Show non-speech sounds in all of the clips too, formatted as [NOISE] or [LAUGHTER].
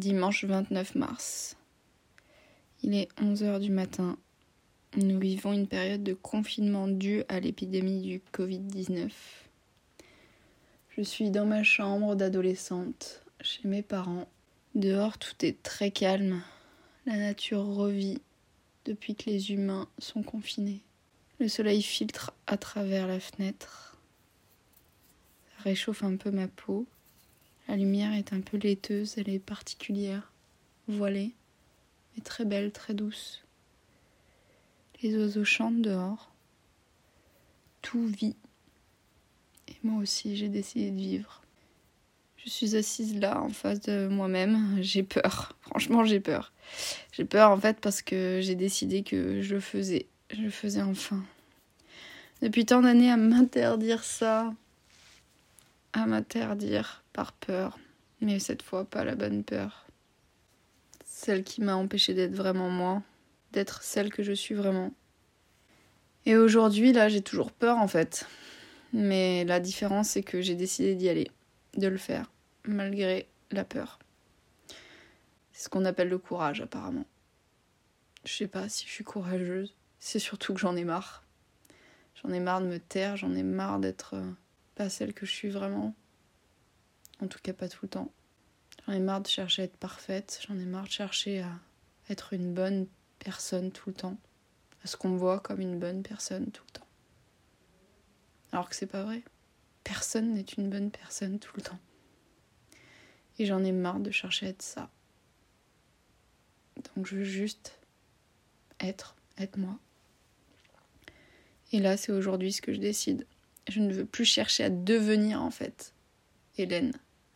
Dimanche 29 mars. Il est 11h du matin. Nous vivons une période de confinement due à l'épidémie du Covid-19. Je suis dans ma chambre d'adolescente, chez mes parents. Dehors, tout est très calme. La nature revit depuis que les humains sont confinés. Le soleil filtre à travers la fenêtre. Ça réchauffe un peu ma peau. La lumière est un peu laiteuse, elle est particulière, voilée, mais très belle, très douce. Les oiseaux chantent dehors. Tout vit. Et moi aussi, j'ai décidé de vivre. Je suis assise là, en face de moi-même. J'ai peur. [LAUGHS] Franchement, j'ai peur. J'ai peur, en fait, parce que j'ai décidé que je le faisais. Je le faisais enfin. Depuis tant d'années à m'interdire ça, à m'interdire par peur, mais cette fois pas la bonne peur. Celle qui m'a empêché d'être vraiment moi, d'être celle que je suis vraiment. Et aujourd'hui, là, j'ai toujours peur en fait. Mais la différence, c'est que j'ai décidé d'y aller, de le faire, malgré la peur. C'est ce qu'on appelle le courage, apparemment. Je sais pas si je suis courageuse. C'est surtout que j'en ai marre. J'en ai marre de me taire, j'en ai marre d'être euh, pas celle que je suis vraiment. En tout cas, pas tout le temps. J'en ai marre de chercher à être parfaite. J'en ai marre de chercher à être une bonne personne tout le temps. À ce qu'on me voit comme une bonne personne tout le temps. Alors que c'est pas vrai. Personne n'est une bonne personne tout le temps. Et j'en ai marre de chercher à être ça. Donc je veux juste être, être moi. Et là, c'est aujourd'hui ce que je décide. Je ne veux plus chercher à devenir en fait Hélène,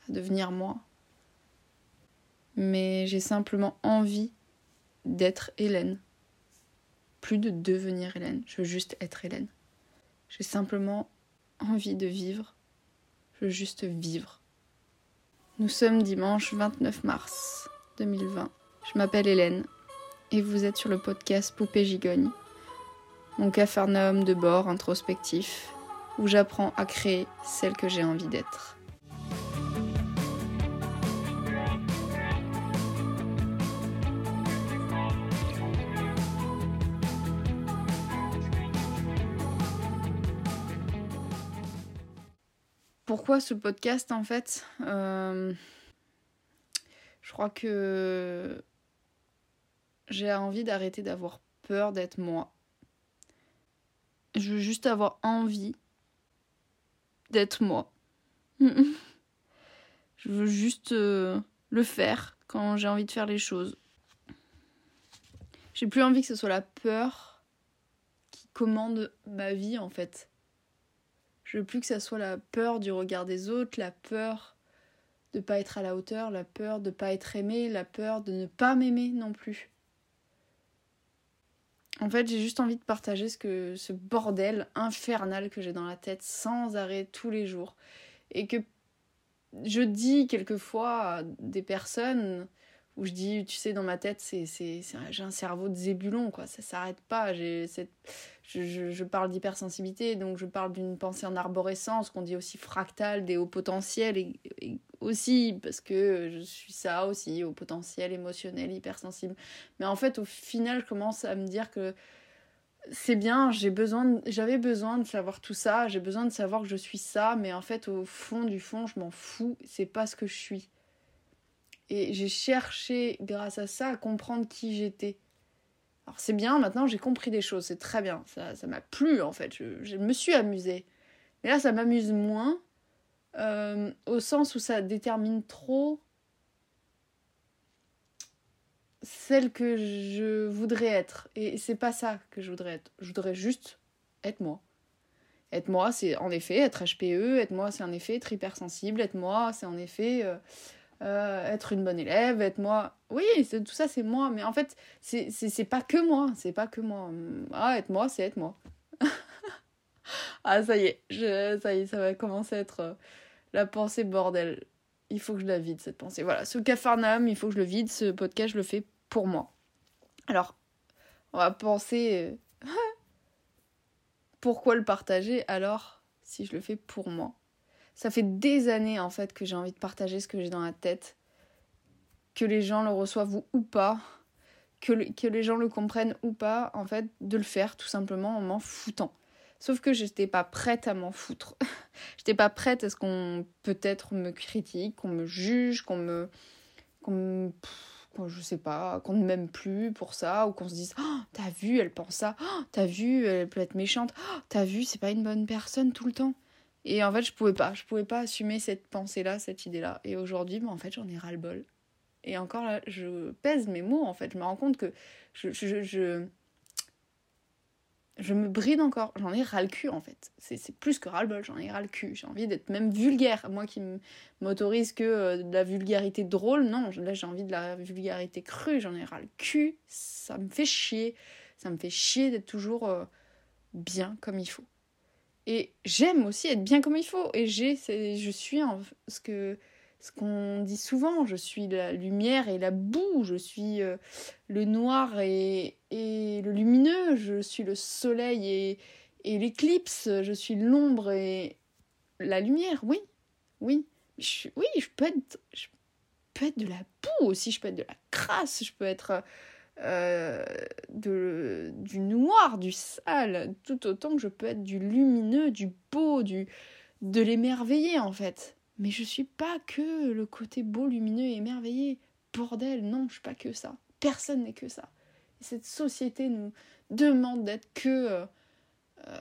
à devenir moi. Mais j'ai simplement envie d'être Hélène. Plus de devenir Hélène, je veux juste être Hélène. J'ai simplement envie de vivre. Je veux juste vivre. Nous sommes dimanche 29 mars 2020. Je m'appelle Hélène et vous êtes sur le podcast Poupée Gigogne, mon capharnaüm de bord introspectif où j'apprends à créer celle que j'ai envie d'être. Pourquoi ce podcast en fait? Euh, Je crois que j'ai envie d'arrêter d'avoir peur d'être moi. Je veux juste avoir envie d'être moi. [LAUGHS] je veux juste euh, le faire quand j'ai envie de faire les choses. J'ai plus envie que ce soit la peur qui commande ma vie en fait. Je veux plus que ça soit la peur du regard des autres, la peur de pas être à la hauteur, la peur de pas être aimé, la peur de ne pas m'aimer non plus. En fait, j'ai juste envie de partager ce que ce bordel infernal que j'ai dans la tête sans arrêt tous les jours et que je dis quelquefois à des personnes où je dis, tu sais, dans ma tête, c'est, j'ai un cerveau de zébulon, quoi. Ça s'arrête pas. J'ai cette, je, je, parle d'hypersensibilité, donc je parle d'une pensée en arborescence, qu'on dit aussi fractale, des hauts potentiels, et, aussi parce que je suis ça aussi, au potentiel émotionnel, hypersensible. Mais en fait, au final, je commence à me dire que c'est bien, j'ai besoin, j'avais besoin de savoir tout ça, j'ai besoin de savoir que je suis ça, mais en fait, au fond du fond, je m'en fous, c'est pas ce que je suis. Et j'ai cherché, grâce à ça, à comprendre qui j'étais. Alors c'est bien, maintenant j'ai compris des choses, c'est très bien. Ça, ça m'a plu en fait, je, me suis amusée. Mais là, ça m'amuse moins, euh, au sens où ça détermine trop celle que je voudrais être. Et c'est pas ça que je voudrais être. Je voudrais juste être moi. Être moi, c'est en effet être HPE, être moi, c'est en effet être hypersensible, être moi, c'est en effet euh, euh, être une bonne élève, être moi. Oui, tout ça c'est moi, mais en fait, c'est pas que moi, c'est pas que moi. Ah, être moi, c'est être moi. [LAUGHS] ah, ça y est, je, ça y est, ça va commencer à être euh, la pensée bordel. Il faut que je la vide, cette pensée. Voilà, ce cafarnam, il faut que je le vide. Ce podcast, je le fais pour moi. Alors, on va penser euh, [LAUGHS] pourquoi le partager alors si je le fais pour moi? Ça fait des années en fait que j'ai envie de partager ce que j'ai dans la tête. que les gens le reçoivent ou, pas, que, les gens le comprennent ou pas, en fait, de le faire tout simplement en m'en foutant. Sauf que j'étais pas prête à m'en foutre. [LAUGHS] j'étais pas prête à ce qu'on peut-être me critique, qu'on me juge, qu'on me. qu'on je sais pas, qu'on ne m'aime plus pour ça, ou qu'on se dise oh, T'as vu, elle pense ça, oh, t'as vu, elle peut être méchante, oh, t'as vu, c'est pas une bonne personne tout le temps. Et en fait, je pouvais pas, je pouvais pas assumer cette pensée-là, cette idée-là. Et aujourd'hui, bah, en fait, j'en ai ras-le-bol. Et encore là, je pèse mes mots, en fait. Je me rends compte que je, je, je, je me bride encore. J'en ai ras le cul, en fait. C'est plus que ras-le-bol, j'en ai ras le cul. J'ai envie d'être même vulgaire. Moi qui m'autorise que euh, de la vulgarité drôle, non, là j'ai envie de la vulgarité crue, j'en ai ras le cul. Ça me fait chier. Ça me fait chier d'être toujours euh, bien comme il faut. Et j'aime aussi être bien comme il faut. Et j'ai, je suis ce que ce qu'on dit souvent, je suis la lumière et la boue, je suis euh, le noir et, le lumineux, je suis le soleil et, l'éclipse, je suis l'ombre et la lumière, oui, oui. Oui, je peux, je peux être de la boue aussi, je peux être de la crasse, je peux être euh, de, du noir, du sale, tout autant que je peux être du lumineux, du beau, du, de l'émerveillé en fait. Mais je suis pas que le côté beau, lumineux et émerveillé. Bordel, non, je suis pas que ça. Personne n'est que ça. Et cette société nous demande d'être que euh, euh,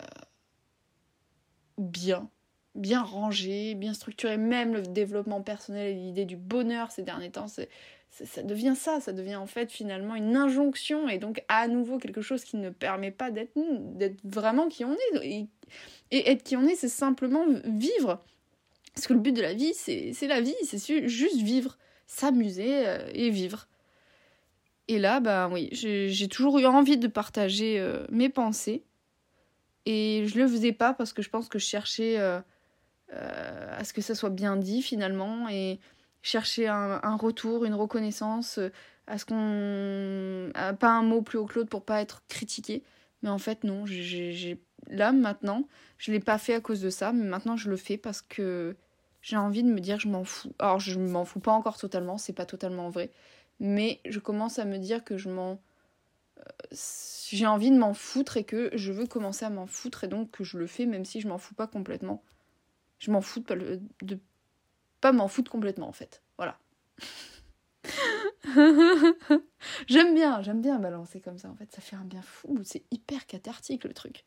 bien, bien rangé, bien structuré. Même le développement personnel et l'idée du bonheur ces derniers temps, c'est, ça devient ça. Ça devient en fait finalement une injonction et donc à nouveau quelque chose qui ne permet pas d'être, d'être vraiment qui on est. Et, être qui on est, c'est simplement vivre parce que le but de la vie, c'est la vie, c'est juste vivre, s'amuser euh, et vivre. Et là, ben oui, j'ai toujours eu envie de partager euh, mes pensées. Et je le faisais pas parce que je pense que je cherchais euh, à ce que ça soit bien dit finalement et chercher un, retour, une reconnaissance, à ce qu'on. pas un mot plus haut que l'autre pour pas être critiqué. Mais en fait, non, j'ai là maintenant, je l'ai pas fait à cause de ça, mais maintenant je le fais parce que j'ai envie de me dire je m'en fous. Alors je m'en fous pas encore totalement, c'est pas totalement vrai, mais je commence à me dire que je m'en euh, j'ai envie de m'en foutre et que je veux commencer à m'en foutre et donc que je le fais même si je m'en fous pas complètement. Je m'en fous de m'en foutre complètement en fait. Voilà. [LAUGHS] j'aime bien, j'aime bien balancer comme ça en fait, ça fait un bien fou, c'est hyper cathartique le truc.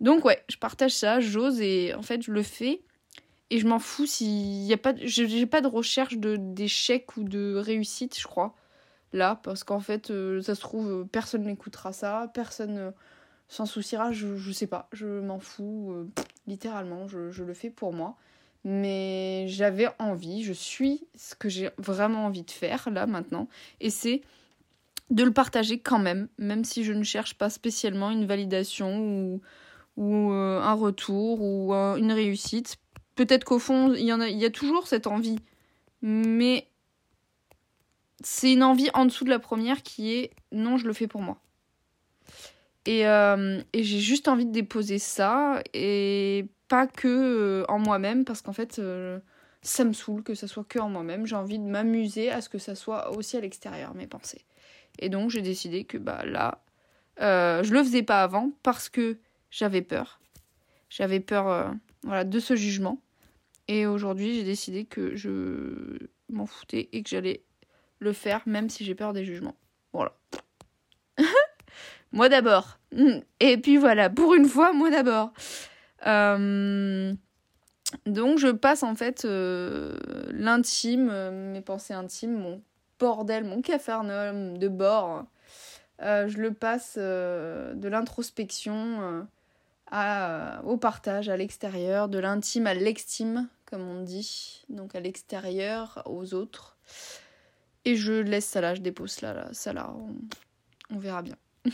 Donc ouais, je partage ça, j'ose et en fait je le fais et je m'en fous s'il y a pas j'ai pas de recherche de d'échec ou de réussite, je crois. Là parce qu'en fait euh, ça se trouve personne n'écoutera ça, personne euh, s'en souciera, je, sais pas, je m'en fous euh, littéralement, je le fais pour moi mais j'avais envie, je suis ce que j'ai vraiment envie de faire là maintenant, et c'est de le partager quand même, même si je ne cherche pas spécialement une validation ou, euh, un retour ou une réussite. Peut-être qu'au fond, il y, en a, il y a toujours cette envie, mais c'est une envie en dessous de la première qui est non, je le fais pour moi. Et, euh, et j'ai juste envie de déposer ça et pas que euh, en moi-même parce qu'en fait euh, ça me saoule que ça soit que en moi-même. J'ai envie de m'amuser à ce que ça soit aussi à l'extérieur, mes pensées. Et donc j'ai décidé que bah là, euh, je le faisais pas avant parce que j'avais peur. J'avais peur voilà, de ce jugement. Et aujourd'hui j'ai décidé que je m'en foutais et que j'allais le faire même si j'ai peur des jugements. Voilà. [LAUGHS] moi d'abord. Et puis voilà, pour une fois, moi d'abord. Euh, donc je passe en fait euh, l'intime, euh, mes pensées intimes, mon bordel, mon cafarnaum de bord. je le passe de l'introspection au partage à l'extérieur, de l'intime à l'extime, comme on dit, donc à l'extérieur, aux autres. Et je laisse ça là, je dépose ça là, ça là, on verra bien. [LAUGHS]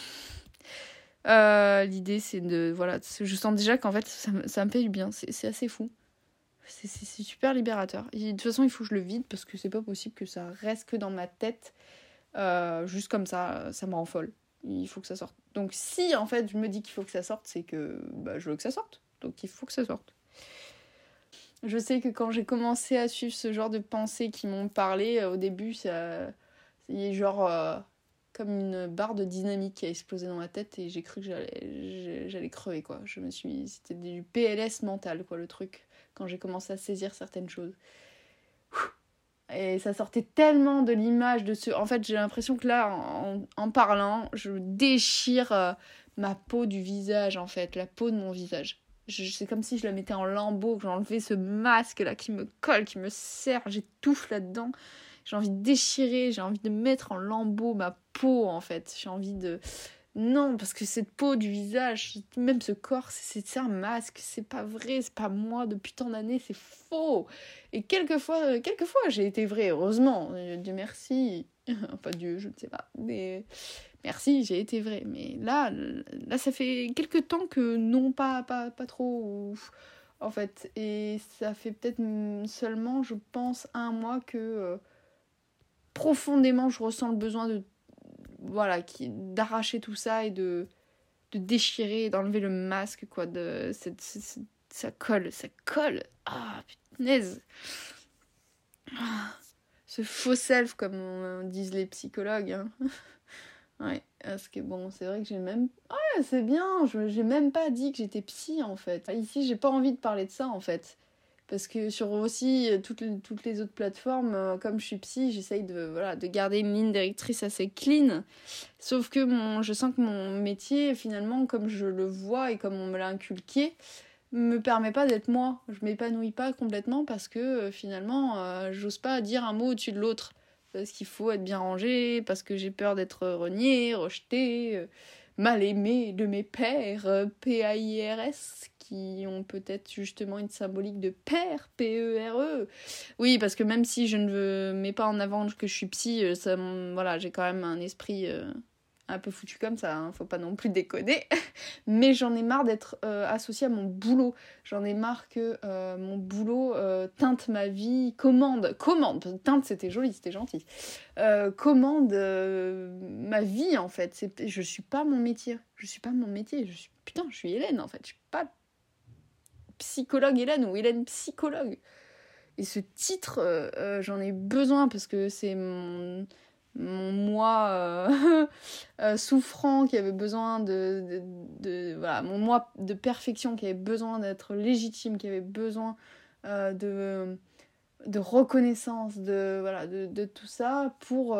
Euh, l'idée, c'est de. Voilà, je sens déjà qu'en fait, ça, me fait du bien. C'est assez fou. C'est super libérateur. de toute façon, il faut que je le vide parce que c'est pas possible que ça reste que dans ma tête. Euh, juste comme ça, ça me rend folle. Il faut que ça sorte. Donc, si en fait, je me dis qu'il faut que ça sorte, c'est que bah, je veux que ça sorte. Donc, il faut que ça sorte. je sais que quand j'ai commencé à suivre ce genre de pensées qui m'ont parlé, au début, ça. Genre comme une barre de dynamique qui a explosé dans ma tête et j'ai cru que j'allais, j'allais crever quoi. Je me suis, c'était du PLS mental quoi le truc quand j'ai commencé à saisir certaines choses. Et ça sortait tellement de l'image de ce. En fait, j'ai l'impression que là, en, parlant, je déchire euh, ma peau du visage en fait, la peau de mon visage. C'est comme si je la mettais en lambeaux, que j'enlevais ce masque là qui me colle, qui me serre, j'étouffe là-dedans j'ai envie de déchirer, j'ai envie de mettre en lambeaux ma peau en fait. J'ai envie de. Non, parce que cette peau du visage, même ce corps, c'est un masque, c'est pas vrai, c'est pas moi depuis tant d'années, c'est faux. Et quelquefois, quelquefois j'ai été vrai, heureusement, euh, Dieu merci. [LAUGHS] enfin Dieu, je ne sais pas, mais merci, j'ai été vrai. Mais là, là, ça fait quelques temps que non, pas, pas, pas trop. En fait, et ça fait peut-être seulement, je pense, un mois que euh, profondément, je ressens le besoin de voilà, qui d'arracher tout ça et de déchirer, d'enlever le masque quoi, de cette, ça colle, ça colle. Ah punaise. Ah, ce faux self comme disent les psychologues. Hein. [LAUGHS] ouais, parce que bon, c'est vrai que j'ai même ouais, c'est bien, j'ai même pas dit que j'étais psy en fait. Ici, j'ai pas envie de parler de ça en fait parce que sur aussi euh, toutes les, autres plateformes, euh, comme je suis psy, j'essaye de, voilà, de garder une ligne directrice assez clean. Sauf que mon, je sens que mon métier, finalement, comme je le vois et comme on me l'a inculqué, me permet pas d'être moi. Je m'épanouis pas complètement parce que euh, finalement, j'ose pas dire un mot au-dessus de l'autre. Parce qu'il faut être bien rangé, parce que j'ai peur d'être renié, rejeté, mal aimé de mes pères, P-A-I-R-S, qui ont peut-être justement une symbolique de père, P-E-R-E. E. Oui, parce que même si je ne mets pas en avant que je suis psy, euh, ça, voilà, j'ai quand même un esprit euh, un peu foutu comme ça, hein, faut pas non plus déconner. [LAUGHS] Mais j'en ai marre d'être euh, associée à mon boulot. J'en ai marre que mon boulot teinte ma vie, commande, commande, teinte c'était joli, c'était gentil, commande ma vie en fait. Je suis pas mon métier, je suis pas mon métier, je suis, putain, je suis Hélène en fait, je suis pas psychologue Hélène ou Hélène psychologue. Et ce titre, euh, euh, j'en ai besoin parce que c'est mon, mon moi [LAUGHS] euh, souffrant qui avait besoin de, Voilà, mon moi de perfection qui avait besoin d'être légitime, qui avait besoin de, de reconnaissance, de, voilà, de, tout ça pour,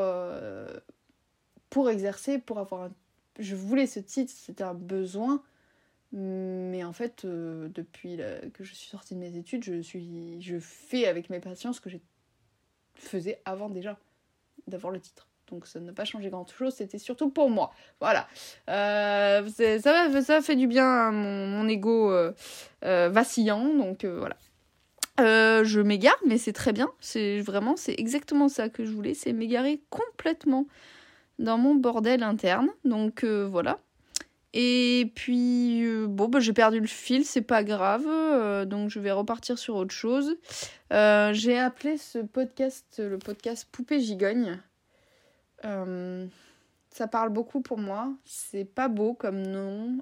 pour exercer, pour avoir. Je voulais ce titre, c'était un besoin mais en fait, euh, depuis que je suis sortie de mes études, je, suis, je fais avec mes patients ce que je faisais avant déjà d'avoir le titre. Donc ça n'a pas changé grand-chose, c'était surtout pour moi. Voilà. Euh, ça, ça fait du bien à mon, mon ego euh, vacillant, donc voilà. je m'égare, mais c'est très bien. C'est vraiment, c'est exactement ça que je voulais, c'est m'égarer complètement dans mon bordel interne. Donc voilà. Et puis, euh, bon, bah, j'ai perdu le fil, c'est pas grave, euh, donc je vais repartir sur autre chose. Euh, j'ai appelé ce podcast le podcast Poupée Gigogne. ça parle beaucoup pour moi, c'est pas beau comme nom,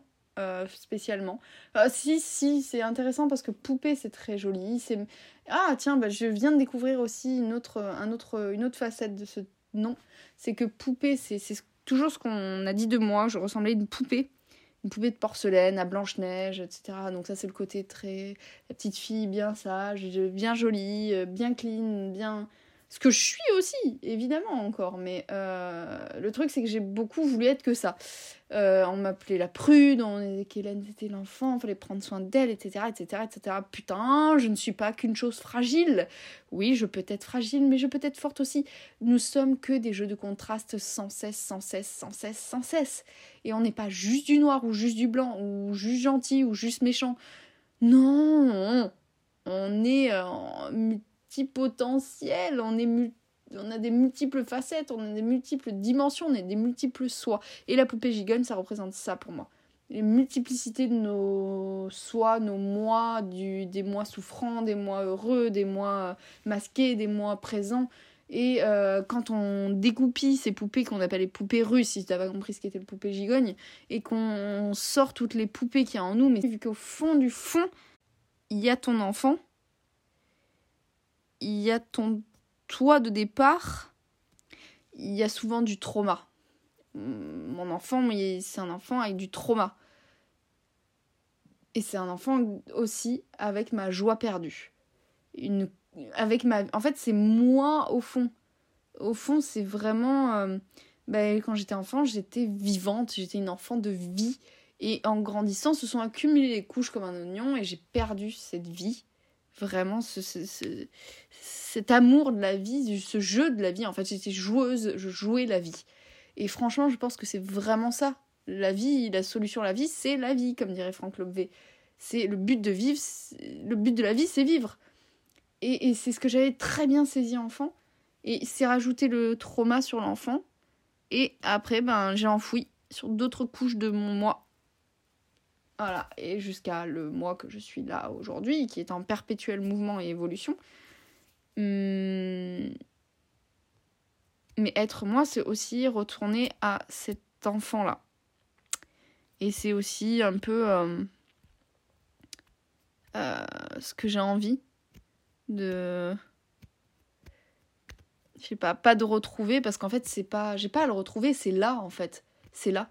spécialement. si, si, c'est intéressant parce que poupée, c'est très joli. C'est... Ah, tiens, bah, je viens de découvrir aussi une autre, un autre, une autre facette de ce nom. C'est que poupée, c'est, c'est toujours ce qu'on a dit de moi. Je ressemblais à une poupée une de porcelaine à Blanche-Neige, etc. Donc ça c'est le côté très... La petite fille bien sage, bien jolie, euh, bien clean, bien... Ce que je suis aussi, évidemment encore, mais euh, le truc c'est que j'ai beaucoup voulu être que ça. Euh, on m'appelait la prude, on disait qu'Hélène était l'enfant, fallait prendre soin d'elle, etc., etc., etc. Putain, je ne suis pas qu'une chose fragile. Oui, je peux être fragile, mais je peux être forte aussi. Nous sommes que des jeux de contraste sans cesse, sans cesse, sans cesse, sans cesse. Et on n'est pas juste du noir ou juste du blanc ou juste gentil ou juste méchant. Non, on est en multipotentiel, on est on a des multiples facettes, on a des multiples dimensions, on a des multiples soi. Et la poupée gigonne, ça représente ça pour moi. Les multiplicités de nos soi, nos moi, du, des mois souffrants, des mois heureux, des mois masqués, des mois présents. Et euh, quand on découpille ces poupées qu'on appelle les poupées russes, si tu n'as pas compris ce qu'était le poupée gigogne, et qu'on sort toutes les poupées qu'il y a en nous, mais vu qu'au fond du fond, il y a ton enfant, il y a ton toi de départ, il y a souvent du trauma. Mon enfant, c'est un enfant avec du trauma. Et c'est un enfant aussi avec ma joie perdue. Une, avec ma, en fait, c'est moi au fond. Au fond, c'est vraiment. Ben, quand j'étais enfant, j'étais vivante, j'étais une enfant de vie. Et en grandissant, se sont accumulées les couches comme un oignon et j'ai perdu cette vie. Vraiment, ce, cet amour de la vie, ce jeu de la vie. En fait, j'étais joueuse, je jouais la vie. Et franchement, je pense que c'est vraiment ça la vie, la solution à la vie, c'est la vie, comme dirait Franck Lobvé. C'est le but de vivre, le but de la vie, c'est vivre. Et, c'est ce que j'avais très bien saisi enfant. Et c'est rajouter le trauma sur l'enfant. Et après, ben, j'ai enfoui sur d'autres couches de mon moi. Voilà. Et jusqu'à le moi que je suis là aujourd'hui, qui est en perpétuel mouvement et évolution. Hum, mais être moi, c'est aussi retourner à cet enfant-là. Et c'est aussi un peu euh, euh, ce que j'ai envie de. Je sais pas, pas de retrouver parce qu'en fait, c'est pas. J'ai pas à le retrouver, c'est là en fait. C'est là.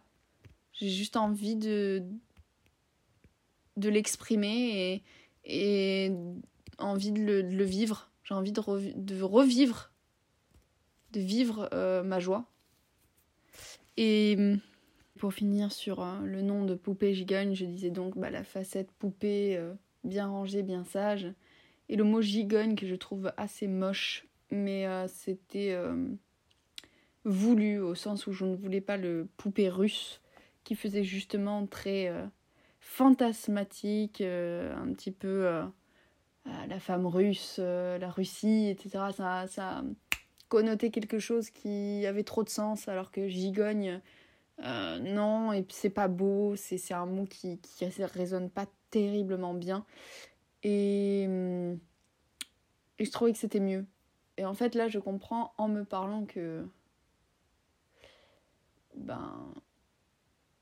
J'ai juste envie de. De l'exprimer et. envie de le, vivre. J'ai envie de, revivre. de vivre euh, ma joie. Et pour finir sur euh, le nom de poupée gigogne, je disais donc bah, la facette poupée euh, bien rangée, bien sage. Et le mot gigogne que je trouve assez moche, mais euh, c'était voulu au sens où je ne voulais pas le poupée russe qui faisait justement très fantasmatique, un petit peu la femme russe, la Russie, etc. Ça, ça connotait quelque chose qui avait trop de sens alors que gigogne euh, non, et c'est pas beau, c'est un mot qui, qui résonne pas terriblement bien. Et, hum, et je trouvais que c'était mieux. Et en fait, là, je comprends en me parlant que. Ben.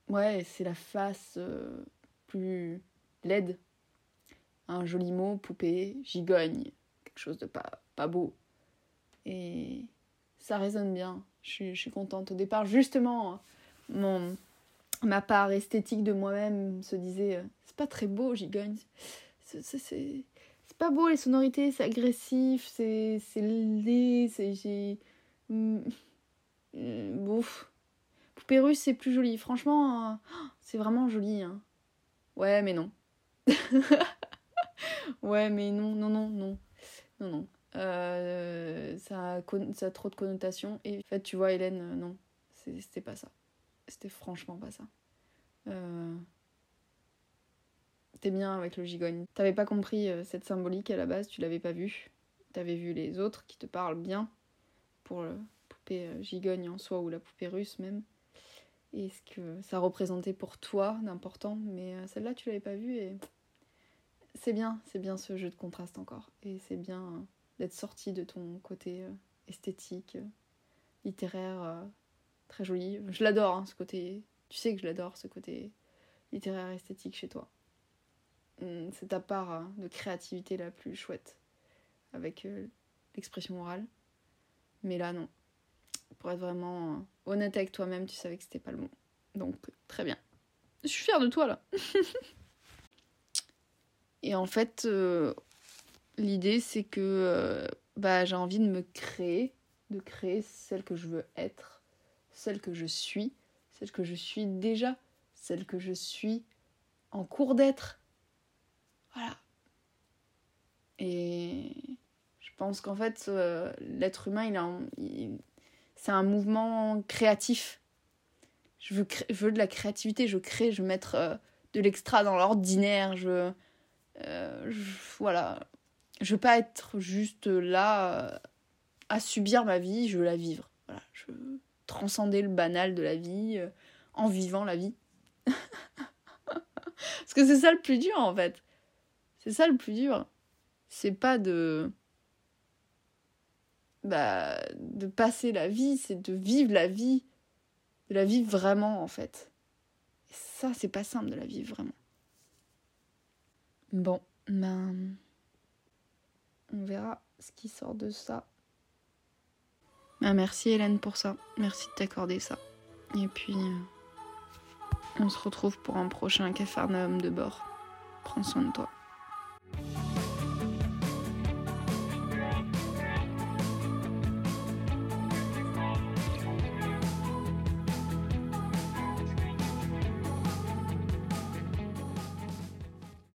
Ouais, c'est la face euh, plus laide. Un joli mot, poupée, gigogne, quelque chose de pas, pas beau. Et ça résonne bien. Je suis, contente. Au départ, justement mon, ma part esthétique de moi-même se disait euh, c'est pas très beau, j'y gagne. C'est pas beau les sonorités, c'est agressif, c'est laid, c'est. j'ai. Mm, mm, bouf. Poupée russe, c'est plus joli. Franchement, euh, c'est vraiment joli. Hein. Ouais, mais non. [LAUGHS] ouais, mais non, non, non, non. Non. Euh, ça, a, ça a trop de connotations. Et en fait, tu vois, Hélène, non, c'était pas ça. C'était franchement pas ça. Euh... T'es bien avec le gigogne. T'avais pas compris euh, cette symbolique à la base, tu l'avais pas vu. T'avais vu les autres qui te parlent bien pour la poupée euh, gigogne en soi ou la poupée russe même. Et ce que ça représentait pour toi d'important, mais euh, celle-là tu l'avais pas vue et c'est bien, c'est bien ce jeu de contraste encore. Et c'est bien d'être sorti de ton côté esthétique, littéraire, très joli. Je l'adore, hein, ce côté. Tu sais que je l'adore, ce côté littéraire esthétique chez toi. Hum, c'est ta part de créativité la plus chouette avec euh, l'expression orale. Mais là, non. Pour être vraiment euh, honnête avec toi-même, tu savais que c'était pas le bon. Donc, très bien. Je suis fière de toi là. [LAUGHS] Et en fait, euh, l'idée c'est que bah, j'ai envie de me créer, de créer celle que je veux être celle que je suis, celle que je suis déjà, celle que je suis en cours d'être. Voilà. Et je pense qu'en fait, euh, l'être humain, il, c'est un mouvement créatif. Je veux, je veux de la créativité, je crée, je veux mettre euh, de l'extra dans l'ordinaire, je, euh, je, Voilà. Je veux pas être juste là à subir ma vie, je veux la vivre. Voilà. Je transcender le banal de la vie euh, en vivant la vie. [LAUGHS] Parce que c'est ça le plus dur en fait. C'est ça le plus dur. C'est pas de bah de passer la vie, c'est de vivre la vie, de la vivre vraiment en fait. Et ça c'est pas simple de la vivre vraiment. Bon, ben on verra ce qui sort de ça. Bah, merci Hélène pour ça. Merci de t'accorder ça. Et puis, euh, on se retrouve pour un prochain Capharnaüm de bord. Prends soin de toi.